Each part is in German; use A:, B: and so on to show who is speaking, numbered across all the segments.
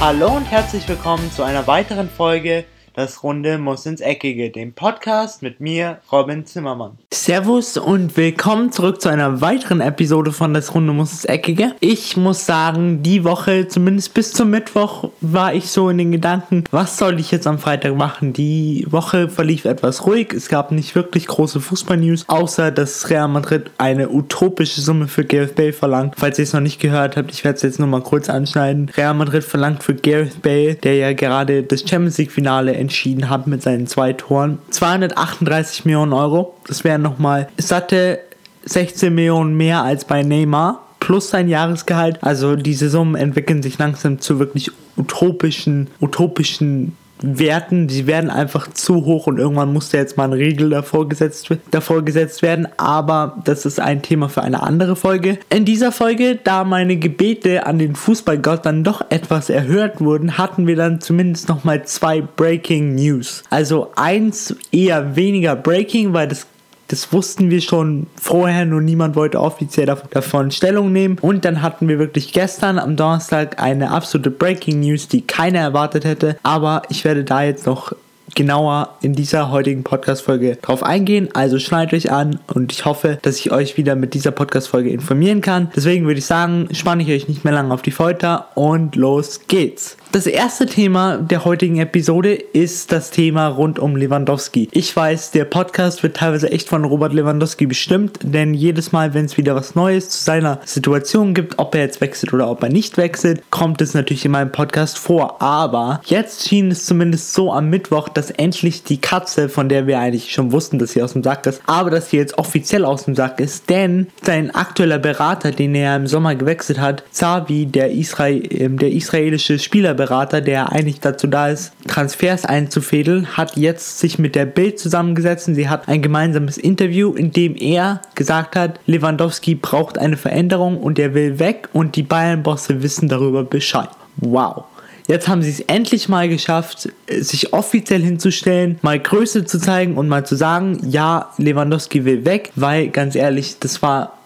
A: Hallo und herzlich willkommen zu einer weiteren Folge Das Runde muss ins Eckige, dem Podcast mit mir, Robin Zimmermann. Servus und willkommen zurück zu einer weiteren Episode von Das Runde muss ins Eckige. Ich muss sagen, die Woche, zumindest bis zum Mittwoch, war ich so in den Gedanken, was soll ich jetzt am Freitag machen? Die Woche verlief etwas ruhig. Es gab nicht wirklich große Fußball-News, außer dass Real Madrid eine utopische Summe für Gareth Bale verlangt. Falls ihr es noch nicht gehört habt, ich werde es jetzt nur mal kurz anschneiden. Real Madrid verlangt für Gareth Bale, der ja gerade das Champions League-Finale entschieden hat mit seinen zwei Toren. 238 Millionen Euro. Das wären nochmal satte 16 Millionen mehr als bei Neymar plus sein Jahresgehalt. Also diese Summen entwickeln sich langsam zu wirklich utopischen, utopischen Werten, die werden einfach zu hoch und irgendwann muss da jetzt mal ein Regel davor gesetzt, davor gesetzt werden, aber das ist ein Thema für eine andere Folge. In dieser Folge, da meine Gebete an den Fußballgott dann doch etwas erhört wurden, hatten wir dann zumindest nochmal zwei Breaking News. Also eins eher weniger Breaking, weil das das wussten wir schon vorher, nur niemand wollte offiziell davon Stellung nehmen. Und dann hatten wir wirklich gestern am Donnerstag eine absolute Breaking News, die keiner erwartet hätte. Aber ich werde da jetzt noch genauer in dieser heutigen Podcast-Folge drauf eingehen. Also schneidet euch an und ich hoffe, dass ich euch wieder mit dieser Podcast-Folge informieren kann. Deswegen würde ich sagen, spanne ich euch nicht mehr lange auf die Folter und los geht's. Das erste Thema der heutigen Episode ist das Thema rund um Lewandowski. Ich weiß, der Podcast wird teilweise echt von Robert Lewandowski bestimmt, denn jedes Mal, wenn es wieder was Neues zu seiner Situation gibt, ob er jetzt wechselt oder ob er nicht wechselt, kommt es natürlich in meinem Podcast vor. Aber jetzt schien es zumindest so am Mittwoch, dass endlich die Katze, von der wir eigentlich schon wussten, dass sie aus dem Sack ist, aber dass sie jetzt offiziell aus dem Sack ist, denn sein aktueller Berater, den er im Sommer gewechselt hat, Zavi, der, Israel, ähm, der israelische Spieler Berater, der eigentlich dazu da ist, Transfers einzufädeln, hat jetzt sich mit der Bild zusammengesetzt sie hat ein gemeinsames Interview, in dem er gesagt hat, Lewandowski braucht eine Veränderung und er will weg und die Bayern-Bosse wissen darüber Bescheid. Wow. Jetzt haben sie es endlich mal geschafft, sich offiziell hinzustellen, mal Größe zu zeigen und mal zu sagen, ja, Lewandowski will weg, weil ganz ehrlich, das war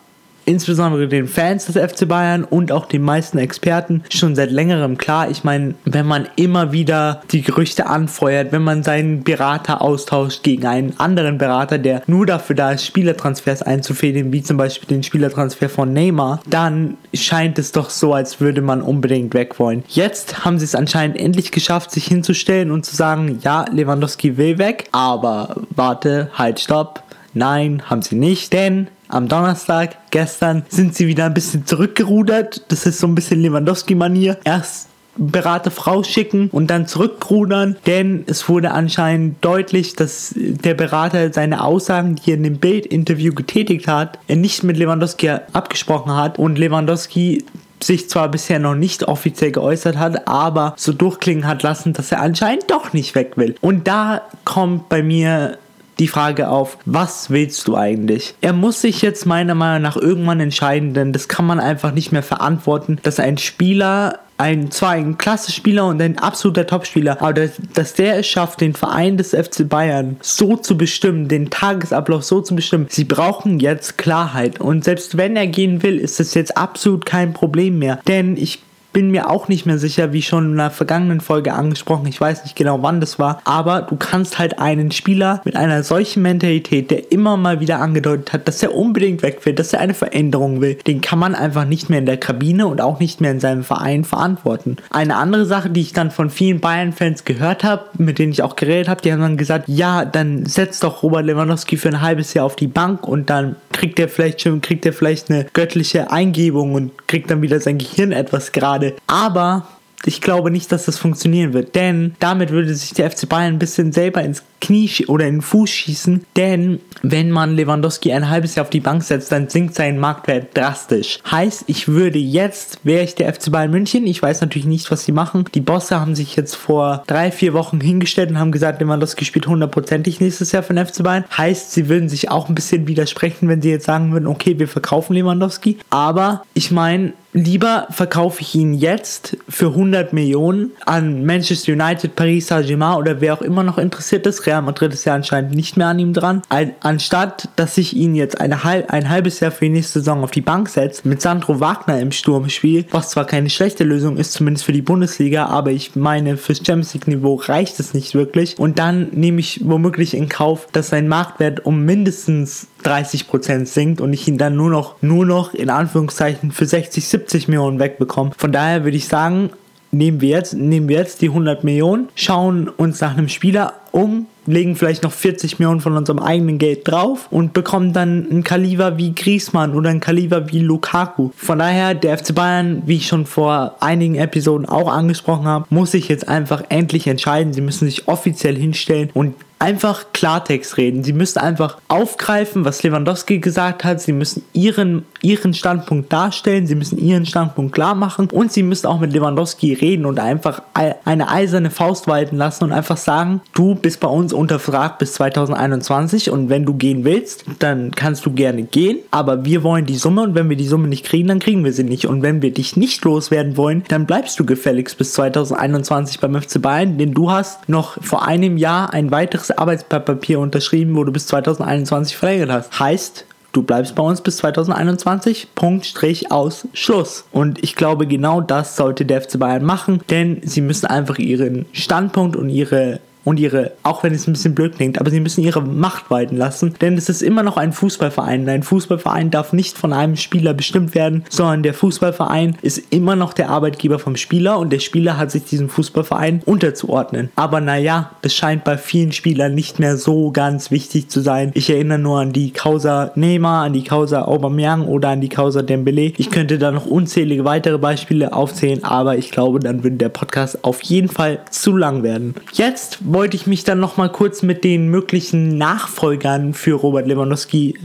A: insbesondere den Fans des FC Bayern und auch den meisten Experten schon seit längerem klar. Ich meine, wenn man immer wieder die Gerüchte anfeuert, wenn man seinen Berater austauscht gegen einen anderen Berater, der nur dafür da ist, Spielertransfers einzufädeln, wie zum Beispiel den Spielertransfer von Neymar, dann scheint es doch so, als würde man unbedingt weg wollen. Jetzt haben sie es anscheinend endlich geschafft, sich hinzustellen und zu sagen, ja, Lewandowski will weg, aber warte, halt, stopp. Nein, haben sie nicht, denn am Donnerstag, gestern, sind sie wieder ein bisschen zurückgerudert. Das ist so ein bisschen Lewandowski-Manier. Erst Berater Frau schicken und dann zurückrudern, denn es wurde anscheinend deutlich, dass der Berater seine Aussagen, die er in dem Bild-Interview getätigt hat, nicht mit Lewandowski abgesprochen hat und Lewandowski sich zwar bisher noch nicht offiziell geäußert hat, aber so durchklingen hat lassen, dass er anscheinend doch nicht weg will. Und da kommt bei mir die Frage auf, was willst du eigentlich? Er muss sich jetzt meiner Meinung nach irgendwann entscheiden, denn das kann man einfach nicht mehr verantworten, dass ein Spieler ein zwar ein klasse Spieler und ein absoluter Topspieler, aber dass, dass der es schafft, den Verein des FC Bayern so zu bestimmen, den Tagesablauf so zu bestimmen. Sie brauchen jetzt Klarheit und selbst wenn er gehen will, ist das jetzt absolut kein Problem mehr, denn ich bin mir auch nicht mehr sicher, wie schon in der vergangenen Folge angesprochen. Ich weiß nicht genau, wann das war. Aber du kannst halt einen Spieler mit einer solchen Mentalität, der immer mal wieder angedeutet hat, dass er unbedingt weg will, dass er eine Veränderung will, den kann man einfach nicht mehr in der Kabine und auch nicht mehr in seinem Verein verantworten. Eine andere Sache, die ich dann von vielen Bayern-Fans gehört habe, mit denen ich auch geredet habe, die haben dann gesagt, ja, dann setzt doch Robert Lewandowski für ein halbes Jahr auf die Bank und dann kriegt er vielleicht schon, kriegt er vielleicht eine göttliche Eingebung und kriegt dann wieder sein Gehirn etwas gerade. Aber ich glaube nicht, dass das funktionieren wird, denn damit würde sich der FC Bayern ein bisschen selber ins Knie oder in den Fuß schießen, denn wenn man Lewandowski ein halbes Jahr auf die Bank setzt, dann sinkt sein Marktwert drastisch. Heißt, ich würde jetzt, wäre ich der FC Bayern München, ich weiß natürlich nicht, was sie machen. Die Bosse haben sich jetzt vor drei, vier Wochen hingestellt und haben gesagt, Lewandowski spielt hundertprozentig nächstes Jahr für den FC Bayern. Heißt, sie würden sich auch ein bisschen widersprechen, wenn sie jetzt sagen würden, okay, wir verkaufen Lewandowski. Aber ich meine, lieber verkaufe ich ihn jetzt für 100 Millionen an Manchester United, Paris Saint-Germain oder wer auch immer noch interessiert ist. Real Madrid ist ja anscheinend nicht mehr an ihm dran. Anstatt, dass ich ihn jetzt eine, ein halbes Jahr für die nächste Saison auf die Bank setze, mit Sandro Wagner im Sturmspiel, was zwar keine schlechte Lösung ist, zumindest für die Bundesliga, aber ich meine, fürs Champions League Niveau reicht es nicht wirklich. Und dann nehme ich womöglich in Kauf, dass sein Marktwert um mindestens 30% sinkt und ich ihn dann nur noch, nur noch in Anführungszeichen für 60, 70 Millionen wegbekomme. Von daher würde ich sagen, nehmen wir jetzt, nehmen wir jetzt die 100 Millionen, schauen uns nach einem Spieler um, legen vielleicht noch 40 Millionen von unserem eigenen Geld drauf und bekommen dann einen Kaliber wie Griezmann oder einen Kaliber wie Lukaku. Von daher, der FC Bayern, wie ich schon vor einigen Episoden auch angesprochen habe, muss sich jetzt einfach endlich entscheiden. Sie müssen sich offiziell hinstellen und einfach Klartext reden. Sie müssen einfach aufgreifen, was Lewandowski gesagt hat. Sie müssen ihren, ihren Standpunkt darstellen. Sie müssen ihren Standpunkt klar machen. Und sie müssen auch mit Lewandowski reden und einfach eine eiserne Faust walten lassen und einfach sagen, du bist bei uns unter Vertrag bis 2021 und wenn du gehen willst, dann kannst du gerne gehen. Aber wir wollen die Summe und wenn wir die Summe nicht kriegen, dann kriegen wir sie nicht. Und wenn wir dich nicht loswerden wollen, dann bleibst du gefälligst bis 2021 beim FC Bayern, denn du hast noch vor einem Jahr ein weiteres Arbeitspapier unterschrieben, wo du bis 2021 verlängert hast. Heißt, du bleibst bei uns bis 2021, Punkt, Strich, aus, Schluss. Und ich glaube, genau das sollte der FC Bayern machen, denn sie müssen einfach ihren Standpunkt und ihre und ihre, auch wenn es ein bisschen blöd klingt, aber sie müssen ihre Macht walten lassen, denn es ist immer noch ein Fußballverein. Ein Fußballverein darf nicht von einem Spieler bestimmt werden, sondern der Fußballverein ist immer noch der Arbeitgeber vom Spieler und der Spieler hat sich diesem Fußballverein unterzuordnen. Aber naja, das scheint bei vielen Spielern nicht mehr so ganz wichtig zu sein. Ich erinnere nur an die Causa Neymar, an die Causa Aubameyang oder an die Causa Dembele. Ich könnte da noch unzählige weitere Beispiele aufzählen, aber ich glaube, dann würde der Podcast auf jeden Fall zu lang werden. Jetzt wollte ich mich dann noch mal kurz mit den möglichen Nachfolgern für Robert Lewandowski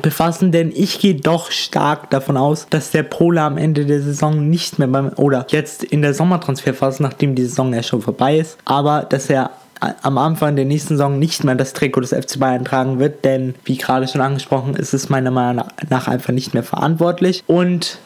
A: befassen, denn ich gehe doch stark davon aus, dass der Pole am Ende der Saison nicht mehr beim oder jetzt in der Sommertransferphase, nachdem die Saison ja schon vorbei ist, aber dass er am Anfang der nächsten Saison nicht mehr das Trikot des FC Bayern tragen wird, denn wie gerade schon angesprochen, ist es meiner Meinung nach einfach nicht mehr verantwortlich. Und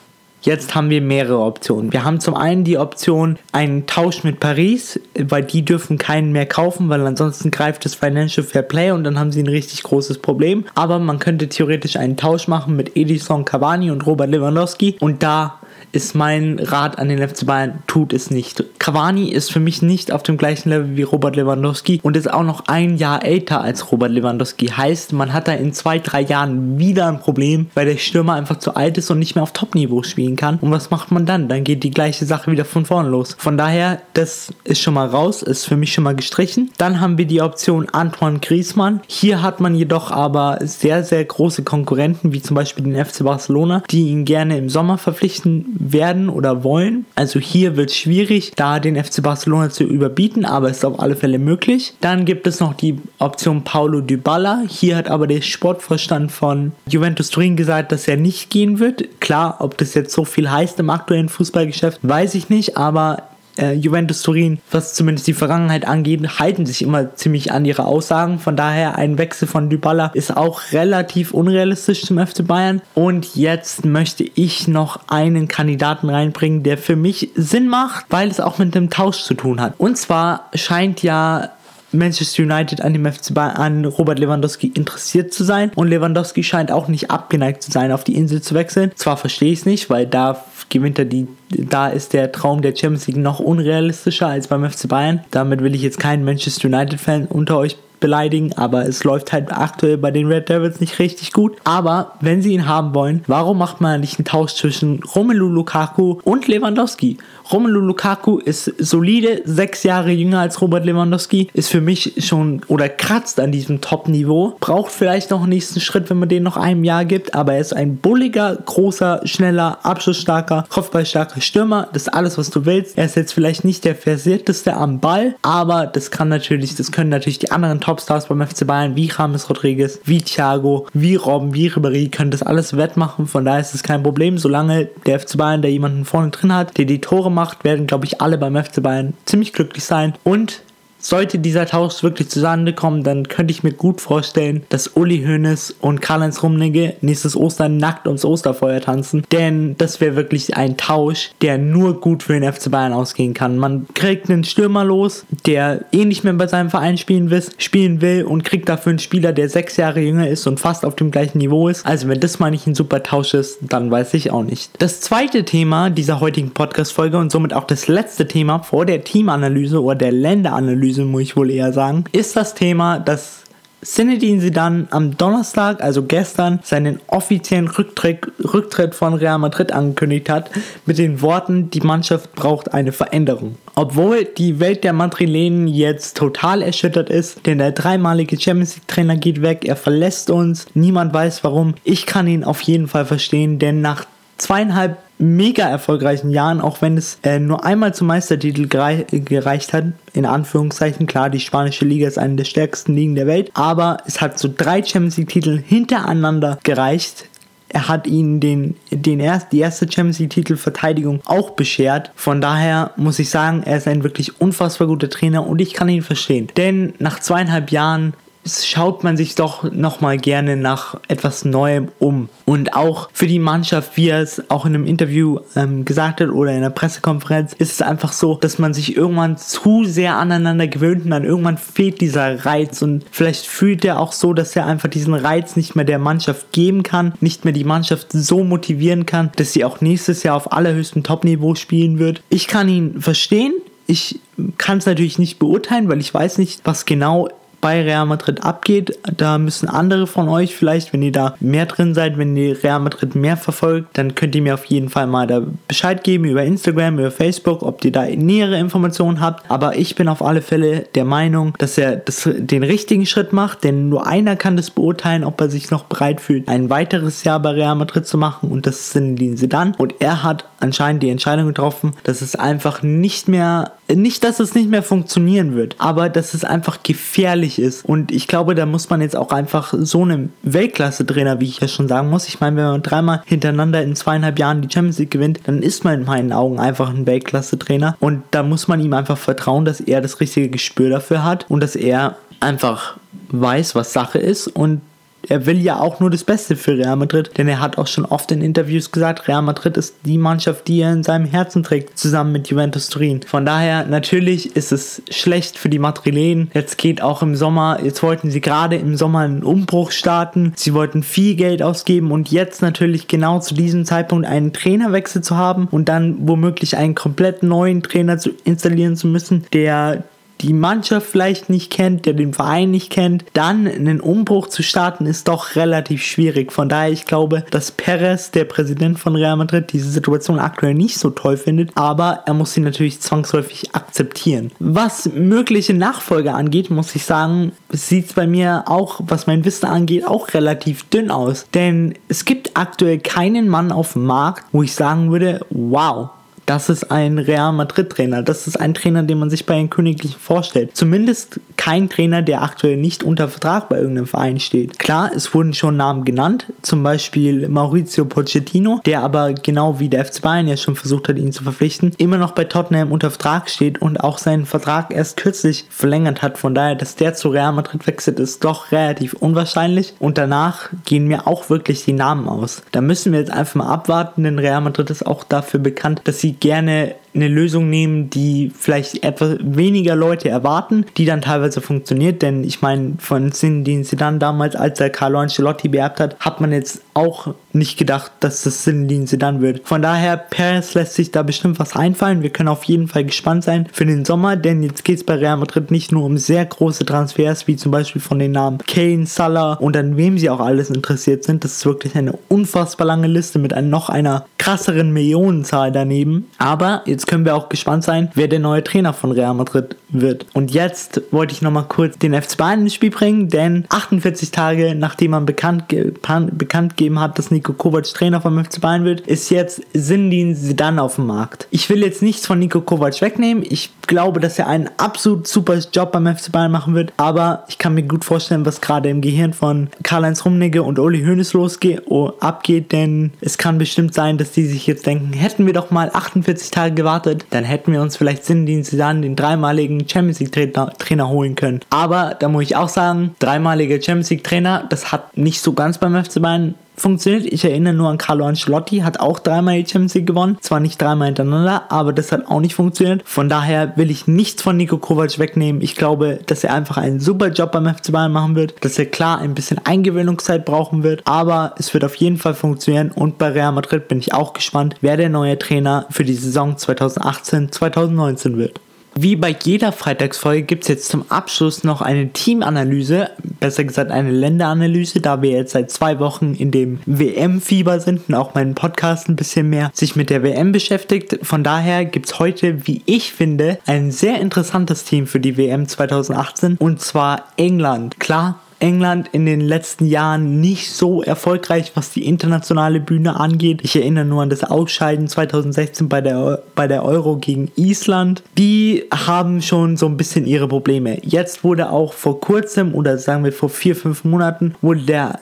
A: Jetzt haben wir mehrere Optionen. Wir haben zum einen die Option einen Tausch mit Paris, weil die dürfen keinen mehr kaufen, weil ansonsten greift das Financial Fair Play und dann haben sie ein richtig großes Problem. Aber man könnte theoretisch einen Tausch machen mit Edison Cavani und Robert Lewandowski und da ist mein Rat an den FC Bayern, tut es nicht. Cavani ist für mich nicht auf dem gleichen Level wie Robert Lewandowski und ist auch noch ein Jahr älter als Robert Lewandowski. Heißt, man hat da in zwei, drei Jahren wieder ein Problem, weil der Stürmer einfach zu alt ist und nicht mehr auf Top-Niveau spielen kann. Und was macht man dann? Dann geht die gleiche Sache wieder von vorne los. Von daher, das ist schon mal raus, ist für mich schon mal gestrichen. Dann haben wir die Option Antoine Griezmann. Hier hat man jedoch aber sehr, sehr große Konkurrenten, wie zum Beispiel den FC Barcelona, die ihn gerne im Sommer verpflichten werden oder wollen. Also hier wird es schwierig, da den FC Barcelona zu überbieten, aber es ist auf alle Fälle möglich. Dann gibt es noch die Option Paulo Dybala. Hier hat aber der Sportvorstand von Juventus Turin gesagt, dass er nicht gehen wird. Klar, ob das jetzt so viel heißt im aktuellen Fußballgeschäft, weiß ich nicht, aber äh, Juventus Turin, was zumindest die Vergangenheit angeht, halten sich immer ziemlich an ihre Aussagen. Von daher ein Wechsel von Dybala ist auch relativ unrealistisch zum FC Bayern. Und jetzt möchte ich noch einen Kandidaten reinbringen, der für mich Sinn macht, weil es auch mit einem Tausch zu tun hat. Und zwar scheint ja Manchester United an dem FC Bayern, an Robert Lewandowski interessiert zu sein und Lewandowski scheint auch nicht abgeneigt zu sein, auf die Insel zu wechseln. Zwar verstehe ich es nicht, weil da gewinnt er die, da ist der Traum der Champions League noch unrealistischer als beim FC Bayern. Damit will ich jetzt keinen Manchester United Fan unter euch beleidigen, aber es läuft halt aktuell bei den Red Devils nicht richtig gut. Aber wenn sie ihn haben wollen, warum macht man nicht einen Tausch zwischen Romelu Lukaku und Lewandowski? Romelu Lukaku ist solide, sechs Jahre jünger als Robert Lewandowski, ist für mich schon oder kratzt an diesem Top-Niveau. Braucht vielleicht noch einen nächsten Schritt, wenn man den noch einem Jahr gibt, aber er ist ein bulliger, großer, schneller, abschlussstarker, kopfballstarker Stürmer. Das ist alles, was du willst. Er ist jetzt vielleicht nicht der versierteste am Ball, aber das kann natürlich, das können natürlich die anderen Topstars beim FC Bayern wie James Rodriguez, wie Thiago, wie Robben, wie Ribéry können das alles wettmachen. Von daher ist es kein Problem, solange der FC Bayern da jemanden vorne drin hat, der die Tore macht, werden, glaube ich, alle beim FC Bayern ziemlich glücklich sein. Und sollte dieser Tausch wirklich zustande kommen, dann könnte ich mir gut vorstellen, dass Uli Hoeneß und Karl-Heinz Rummenigge nächstes Ostern nackt ums Osterfeuer tanzen. Denn das wäre wirklich ein Tausch, der nur gut für den FC Bayern ausgehen kann. Man kriegt einen Stürmer los, der eh nicht mehr bei seinem Verein spielen will, spielen will und kriegt dafür einen Spieler, der sechs Jahre jünger ist und fast auf dem gleichen Niveau ist. Also wenn das mal nicht ein super Tausch ist, dann weiß ich auch nicht. Das zweite Thema dieser heutigen Podcast-Folge und somit auch das letzte Thema vor der Teamanalyse oder der Länderanalyse Analyse, muss ich wohl eher sagen, ist das Thema, dass Zinedine Zidane am Donnerstag, also gestern, seinen offiziellen Rücktritt, Rücktritt von Real Madrid angekündigt hat, mit den Worten, die Mannschaft braucht eine Veränderung. Obwohl die Welt der Madrilenen jetzt total erschüttert ist, denn der dreimalige Champions League Trainer geht weg, er verlässt uns, niemand weiß warum. Ich kann ihn auf jeden Fall verstehen, denn nach zweieinhalb mega erfolgreichen Jahren, auch wenn es äh, nur einmal zum Meistertitel gereicht hat. In Anführungszeichen, klar, die spanische Liga ist eine der stärksten Ligen der Welt, aber es hat so drei Champions League-Titel hintereinander gereicht. Er hat ihnen den, den erst, die erste Champions League-Titelverteidigung auch beschert. Von daher muss ich sagen, er ist ein wirklich unfassbar guter Trainer und ich kann ihn verstehen. Denn nach zweieinhalb Jahren schaut man sich doch nochmal gerne nach etwas Neuem um. Und auch für die Mannschaft, wie er es auch in einem Interview ähm, gesagt hat oder in einer Pressekonferenz, ist es einfach so, dass man sich irgendwann zu sehr aneinander gewöhnt und dann irgendwann fehlt dieser Reiz. Und vielleicht fühlt er auch so, dass er einfach diesen Reiz nicht mehr der Mannschaft geben kann, nicht mehr die Mannschaft so motivieren kann, dass sie auch nächstes Jahr auf allerhöchstem Topniveau spielen wird. Ich kann ihn verstehen. Ich kann es natürlich nicht beurteilen, weil ich weiß nicht, was genau bei Real Madrid abgeht. Da müssen andere von euch vielleicht, wenn ihr da mehr drin seid, wenn ihr Real Madrid mehr verfolgt, dann könnt ihr mir auf jeden Fall mal da Bescheid geben über Instagram, über Facebook, ob ihr da nähere Informationen habt. Aber ich bin auf alle Fälle der Meinung, dass er das, den richtigen Schritt macht, denn nur einer kann das beurteilen, ob er sich noch bereit fühlt, ein weiteres Jahr bei Real Madrid zu machen und das sind die Sedan. Und er hat anscheinend die Entscheidung getroffen, dass es einfach nicht mehr, nicht, dass es nicht mehr funktionieren wird, aber dass es einfach gefährlich ist. Und ich glaube, da muss man jetzt auch einfach so einem Weltklasse-Trainer, wie ich ja schon sagen muss, ich meine, wenn man dreimal hintereinander in zweieinhalb Jahren die Champions League gewinnt, dann ist man in meinen Augen einfach ein Weltklasse-Trainer. Und da muss man ihm einfach vertrauen, dass er das richtige Gespür dafür hat und dass er einfach weiß, was Sache ist und er will ja auch nur das Beste für Real Madrid, denn er hat auch schon oft in Interviews gesagt, Real Madrid ist die Mannschaft, die er in seinem Herzen trägt, zusammen mit Juventus Turin. Von daher, natürlich ist es schlecht für die Madrilenen. Jetzt geht auch im Sommer, jetzt wollten sie gerade im Sommer einen Umbruch starten. Sie wollten viel Geld ausgeben und jetzt natürlich genau zu diesem Zeitpunkt einen Trainerwechsel zu haben und dann womöglich einen komplett neuen Trainer zu installieren zu müssen, der die Mannschaft vielleicht nicht kennt, der den Verein nicht kennt, dann einen Umbruch zu starten, ist doch relativ schwierig. Von daher, ich glaube, dass Perez, der Präsident von Real Madrid, diese Situation aktuell nicht so toll findet, aber er muss sie natürlich zwangsläufig akzeptieren. Was mögliche Nachfolger angeht, muss ich sagen, sieht es bei mir auch, was mein Wissen angeht, auch relativ dünn aus. Denn es gibt aktuell keinen Mann auf dem Markt, wo ich sagen würde, wow, das ist ein Real Madrid Trainer. Das ist ein Trainer, den man sich bei den Königlichen vorstellt. Zumindest kein Trainer, der aktuell nicht unter Vertrag bei irgendeinem Verein steht. Klar, es wurden schon Namen genannt, zum Beispiel Maurizio Pochettino, der aber genau wie der FC Bayern ja schon versucht hat, ihn zu verpflichten, immer noch bei Tottenham unter Vertrag steht und auch seinen Vertrag erst kürzlich verlängert hat. Von daher, dass der zu Real Madrid wechselt, ist doch relativ unwahrscheinlich. Und danach gehen mir auch wirklich die Namen aus. Da müssen wir jetzt einfach mal abwarten, denn Real Madrid ist auch dafür bekannt, dass sie gerne eine Lösung nehmen, die vielleicht etwas weniger Leute erwarten, die dann teilweise funktioniert. Denn ich meine, von Zinedine Zidane damals, als er Carlo Ancelotti beerbt hat, hat man jetzt auch nicht gedacht, dass das Zinedine Zidane wird. Von daher, Perez lässt sich da bestimmt was einfallen. Wir können auf jeden Fall gespannt sein für den Sommer, denn jetzt geht es bei Real Madrid nicht nur um sehr große Transfers, wie zum Beispiel von den Namen Kane, Salah und an wem sie auch alles interessiert sind. Das ist wirklich eine unfassbar lange Liste mit einer, noch einer krasseren Millionenzahl daneben. Aber jetzt können wir auch gespannt sein, wer der neue Trainer von Real Madrid wird. Und jetzt wollte ich nochmal kurz den FC Bayern ins Spiel bringen, denn 48 Tage nachdem man bekannt, ge bekannt gegeben hat, dass Nico Kovac Trainer vom FC Bayern wird, ist jetzt Sindin Sidan auf dem Markt. Ich will jetzt nichts von Nico Kovac wegnehmen. Ich glaube, dass er einen absolut super Job beim FC Bayern machen wird, aber ich kann mir gut vorstellen, was gerade im Gehirn von Karl-Heinz Rummenigge und Uli Hoeneß losgeht, oh, abgeht, denn es kann bestimmt sein, dass die sich jetzt denken, hätten wir doch mal 48 Tage gewartet, dann hätten wir uns vielleicht Sindin Sidan, den dreimaligen dreimaligen Champions League Trainer, Trainer holen können. Aber da muss ich auch sagen, dreimaliger Champions League Trainer, das hat nicht so ganz beim FC Bayern funktioniert. Ich erinnere nur an Carlo Ancelotti, hat auch dreimal die Champions League gewonnen. Zwar nicht dreimal hintereinander, aber das hat auch nicht funktioniert. Von daher will ich nichts von Nico Kovac wegnehmen. Ich glaube, dass er einfach einen super Job beim FC Bayern machen wird, dass er klar ein bisschen Eingewöhnungszeit brauchen wird, aber es wird auf jeden Fall funktionieren und bei Real Madrid bin ich auch gespannt, wer der neue Trainer für die Saison 2018-2019 wird. Wie bei jeder Freitagsfolge gibt es jetzt zum Abschluss noch eine Teamanalyse, besser gesagt eine Länderanalyse, da wir jetzt seit zwei Wochen in dem WM-Fieber sind und auch mein Podcast ein bisschen mehr sich mit der WM beschäftigt. Von daher gibt es heute, wie ich finde, ein sehr interessantes Team für die WM 2018 und zwar England. Klar, England in den letzten Jahren nicht so erfolgreich, was die internationale Bühne angeht. Ich erinnere nur an das Ausscheiden 2016 bei der, bei der Euro gegen Island. Die haben schon so ein bisschen ihre Probleme. Jetzt wurde auch vor kurzem oder sagen wir vor vier, fünf Monaten wurde der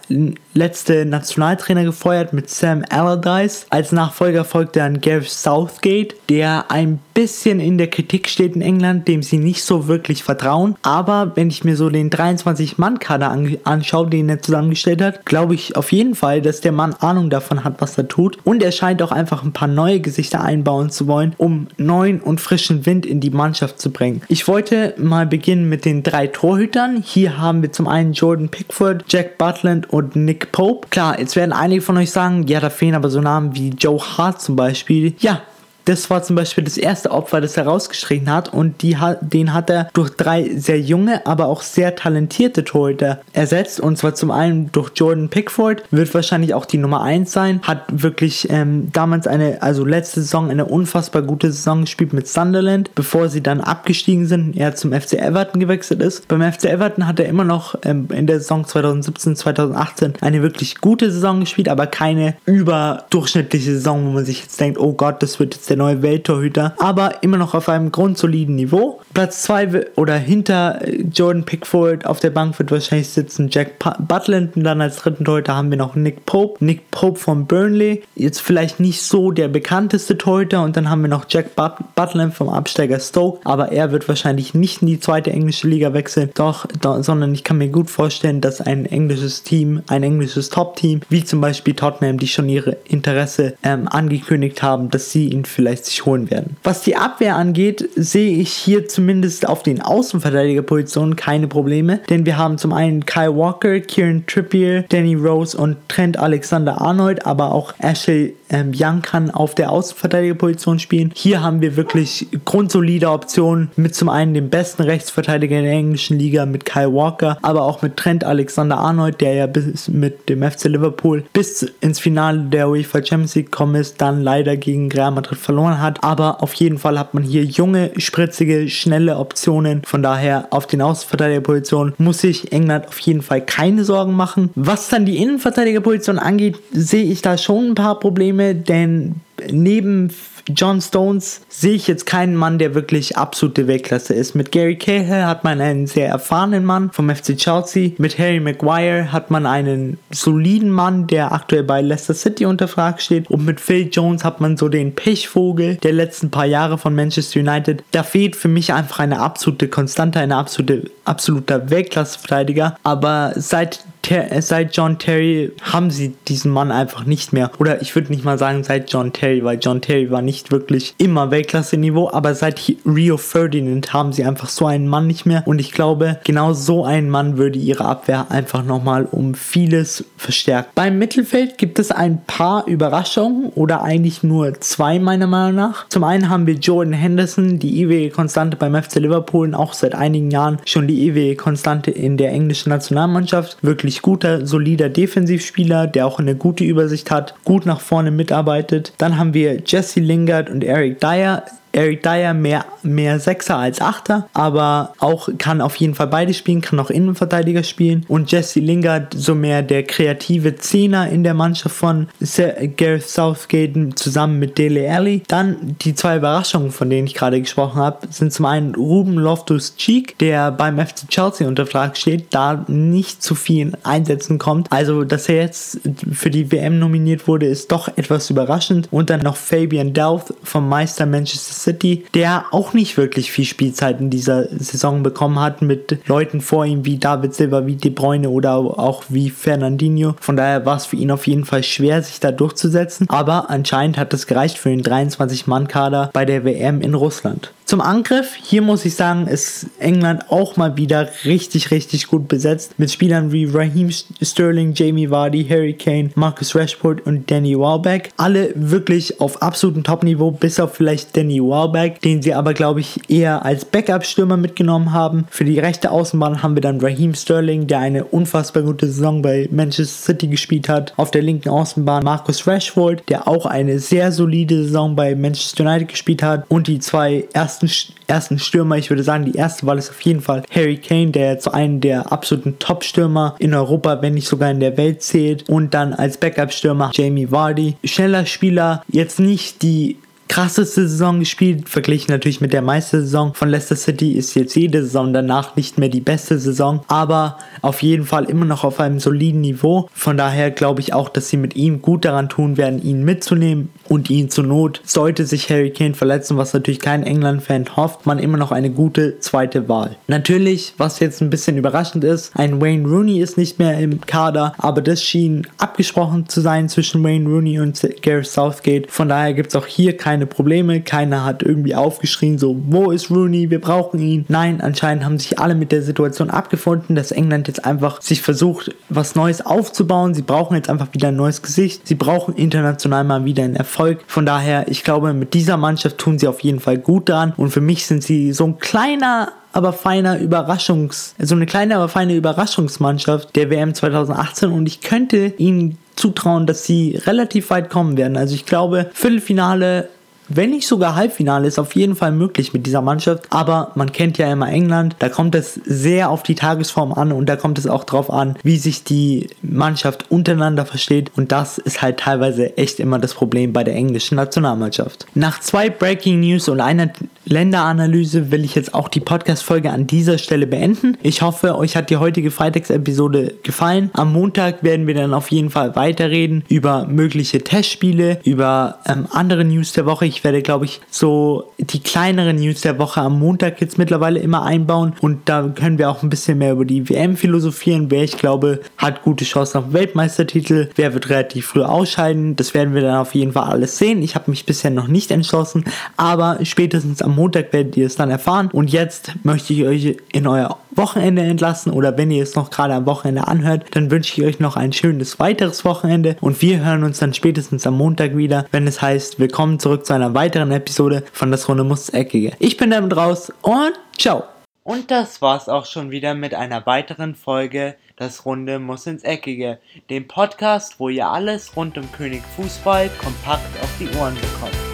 A: letzte Nationaltrainer gefeuert mit Sam Allardyce. Als Nachfolger folgte dann Gareth Southgate, der ein bisschen in der Kritik steht in England, dem sie nicht so wirklich vertrauen. Aber wenn ich mir so den 23-Mann-Kader an anschaue, den er zusammengestellt hat, glaube ich auf jeden Fall, dass der Mann Ahnung davon hat, was er tut. Und er scheint auch einfach ein paar neue Gesichter einbauen zu wollen, um neuen und frischen Wind in die Mannschaft zu bringen. Ich wollte mal beginnen mit den drei Torhütern. Hier haben wir zum einen Jordan Pickford, Jack Butland und Nick Pope. Klar, jetzt werden einige von euch sagen, ja, da fehlen aber so Namen wie Joe Hart zum Beispiel. Ja, das war zum Beispiel das erste Opfer, das er rausgeschrien hat und die, den hat er durch drei sehr junge, aber auch sehr talentierte Torhüter ersetzt und zwar zum einen durch Jordan Pickford, wird wahrscheinlich auch die Nummer 1 sein, hat wirklich ähm, damals eine, also letzte Saison eine unfassbar gute Saison gespielt mit Sunderland, bevor sie dann abgestiegen sind, er zum FC Everton gewechselt ist. Beim FC Everton hat er immer noch ähm, in der Saison 2017, 2018 eine wirklich gute Saison gespielt, aber keine überdurchschnittliche Saison, wo man sich jetzt denkt, oh Gott, das wird jetzt der der neue Welttorhüter, aber immer noch auf einem grundsoliden Niveau. Platz 2 oder hinter Jordan Pickford auf der Bank wird wahrscheinlich sitzen Jack Butland und dann als dritten Torhüter haben wir noch Nick Pope. Nick Pope von Burnley, jetzt vielleicht nicht so der bekannteste Torhüter und dann haben wir noch Jack Butland vom Absteiger Stoke, aber er wird wahrscheinlich nicht in die zweite englische Liga wechseln, doch, doch sondern ich kann mir gut vorstellen, dass ein englisches Team, ein englisches Top-Team, wie zum Beispiel Tottenham, die schon ihre Interesse ähm, angekündigt haben, dass sie ihn vielleicht vielleicht sich holen werden. Was die Abwehr angeht, sehe ich hier zumindest auf den Außenverteidigerpositionen keine Probleme, denn wir haben zum einen Kyle Walker, Kieran Trippier, Danny Rose und Trent Alexander-Arnold, aber auch Ashley ähm, Young kann auf der Außenverteidigerposition spielen. Hier haben wir wirklich grundsolide Optionen mit zum einen dem besten Rechtsverteidiger in der englischen Liga mit Kyle Walker, aber auch mit Trent Alexander-Arnold, der ja bis mit dem FC Liverpool bis ins Finale der UEFA Champions League gekommen ist, dann leider gegen Real Madrid verloren hat. Aber auf jeden Fall hat man hier junge, spritzige, schnelle Optionen. Von daher auf den Außenverteidigerpositionen muss sich England auf jeden Fall keine Sorgen machen. Was dann die Innenverteidigerposition angeht, sehe ich da schon ein paar Probleme, denn neben John Stones sehe ich jetzt keinen Mann, der wirklich absolute Weltklasse ist. Mit Gary Cahill hat man einen sehr erfahrenen Mann vom FC Chelsea. Mit Harry Maguire hat man einen soliden Mann, der aktuell bei Leicester City unter Frage steht. Und mit Phil Jones hat man so den Pechvogel der letzten paar Jahre von Manchester United. Da fehlt für mich einfach eine absolute Konstante, ein absolute, absoluter Weltklasseverteidiger. Aber seit Ter seit John Terry haben sie diesen Mann einfach nicht mehr. Oder ich würde nicht mal sagen seit John Terry, weil John Terry war nicht wirklich immer Weltklasse-Niveau, aber seit Rio Ferdinand haben sie einfach so einen Mann nicht mehr. Und ich glaube, genau so ein Mann würde ihre Abwehr einfach nochmal um vieles verstärken. Beim Mittelfeld gibt es ein paar Überraschungen oder eigentlich nur zwei meiner Meinung nach. Zum einen haben wir Jordan Henderson, die ewige Konstante beim FC Liverpool und auch seit einigen Jahren schon die ewige Konstante in der englischen Nationalmannschaft. Wirklich wirklich guter, solider Defensivspieler, der auch eine gute Übersicht hat, gut nach vorne mitarbeitet. Dann haben wir Jesse Lingard und Eric Dyer Eric Dyer mehr, mehr Sechser als Achter, aber auch kann auf jeden Fall beide spielen, kann auch Innenverteidiger spielen. Und Jesse Lingard so mehr der kreative Zehner in der Mannschaft von Gareth Southgate zusammen mit Dele Alli. Dann die zwei Überraschungen, von denen ich gerade gesprochen habe, sind zum einen Ruben Loftus-Cheek, der beim FC Chelsea unter Vertrag steht, da nicht zu vielen Einsätzen kommt. Also, dass er jetzt für die WM nominiert wurde, ist doch etwas überraschend. Und dann noch Fabian Delph vom Meister Manchester City, der auch nicht wirklich viel Spielzeit in dieser Saison bekommen hat mit Leuten vor ihm wie David Silva, wie De Bruyne oder auch wie Fernandinho. Von daher war es für ihn auf jeden Fall schwer, sich da durchzusetzen. Aber anscheinend hat es gereicht für den 23-Mann-Kader bei der WM in Russland. Zum Angriff, hier muss ich sagen, ist England auch mal wieder richtig, richtig gut besetzt. Mit Spielern wie Raheem Sterling, Jamie Vardy, Harry Kane, Marcus Rashford und Danny Welbeck. Alle wirklich auf absolutem Top-Niveau, bis auf vielleicht Danny Welbeck, den sie aber, glaube ich, eher als Backup-Stürmer mitgenommen haben. Für die rechte Außenbahn haben wir dann Raheem Sterling, der eine unfassbar gute Saison bei Manchester City gespielt hat. Auf der linken Außenbahn Marcus Rashford, der auch eine sehr solide Saison bei Manchester United gespielt hat. Und die zwei ersten ersten, Stürmer. Ich würde sagen, die erste Wahl ist auf jeden Fall Harry Kane, der jetzt einen der absoluten Top-Stürmer in Europa, wenn nicht sogar in der Welt zählt. Und dann als Backup-Stürmer Jamie Vardy. Schneller Spieler, jetzt nicht die krasseste Saison gespielt, verglichen natürlich mit der Meistersaison von Leicester City ist jetzt jede Saison danach nicht mehr die beste Saison, aber auf jeden Fall immer noch auf einem soliden Niveau. Von daher glaube ich auch, dass sie mit ihm gut daran tun werden, ihn mitzunehmen und ihn zur Not, sollte sich Harry Kane verletzen, was natürlich kein England-Fan hofft, man immer noch eine gute zweite Wahl. Natürlich, was jetzt ein bisschen überraschend ist, ein Wayne Rooney ist nicht mehr im Kader, aber das schien abgesprochen zu sein zwischen Wayne Rooney und Gareth Southgate. Von daher gibt es auch hier keine Probleme. Keiner hat irgendwie aufgeschrien, so, wo ist Rooney? Wir brauchen ihn. Nein, anscheinend haben sich alle mit der Situation abgefunden, dass England jetzt einfach sich versucht, was Neues aufzubauen. Sie brauchen jetzt einfach wieder ein neues Gesicht. Sie brauchen international mal wieder einen Erfolg Erfolg. Von daher, ich glaube, mit dieser Mannschaft tun sie auf jeden Fall gut dran. Und für mich sind sie so ein kleiner aber feiner Überraschungs, so eine kleine, aber feine Überraschungsmannschaft der WM 2018 und ich könnte ihnen zutrauen, dass sie relativ weit kommen werden. Also ich glaube, Viertelfinale wenn nicht sogar Halbfinale, ist auf jeden Fall möglich mit dieser Mannschaft. Aber man kennt ja immer England, da kommt es sehr auf die Tagesform an und da kommt es auch drauf an, wie sich die Mannschaft untereinander versteht. Und das ist halt teilweise echt immer das Problem bei der englischen Nationalmannschaft. Nach zwei Breaking News und einer Länderanalyse will ich jetzt auch die Podcast-Folge an dieser Stelle beenden. Ich hoffe, euch hat die heutige Freitagsepisode gefallen. Am Montag werden wir dann auf jeden Fall weiterreden über mögliche Testspiele, über ähm, andere News der Woche. Ich werde, glaube ich, so die kleineren News der Woche am Montag jetzt mittlerweile immer einbauen und da können wir auch ein bisschen mehr über die WM philosophieren. Wer ich glaube, hat gute Chancen auf Weltmeistertitel, wer wird relativ früh ausscheiden. Das werden wir dann auf jeden Fall alles sehen. Ich habe mich bisher noch nicht entschlossen, aber spätestens am Montag werdet ihr es dann erfahren. Und jetzt möchte ich euch in euer Wochenende entlassen oder wenn ihr es noch gerade am Wochenende anhört, dann wünsche ich euch noch ein schönes weiteres Wochenende und wir hören uns dann spätestens am Montag wieder, wenn es heißt, willkommen zurück zu einer weiteren Episode von Das Runde muss Eckige. Ich bin damit raus und ciao. Und das war's auch schon wieder mit einer weiteren Folge Das Runde muss ins Eckige, dem Podcast, wo ihr alles rund um König Fußball kompakt auf die Ohren bekommt.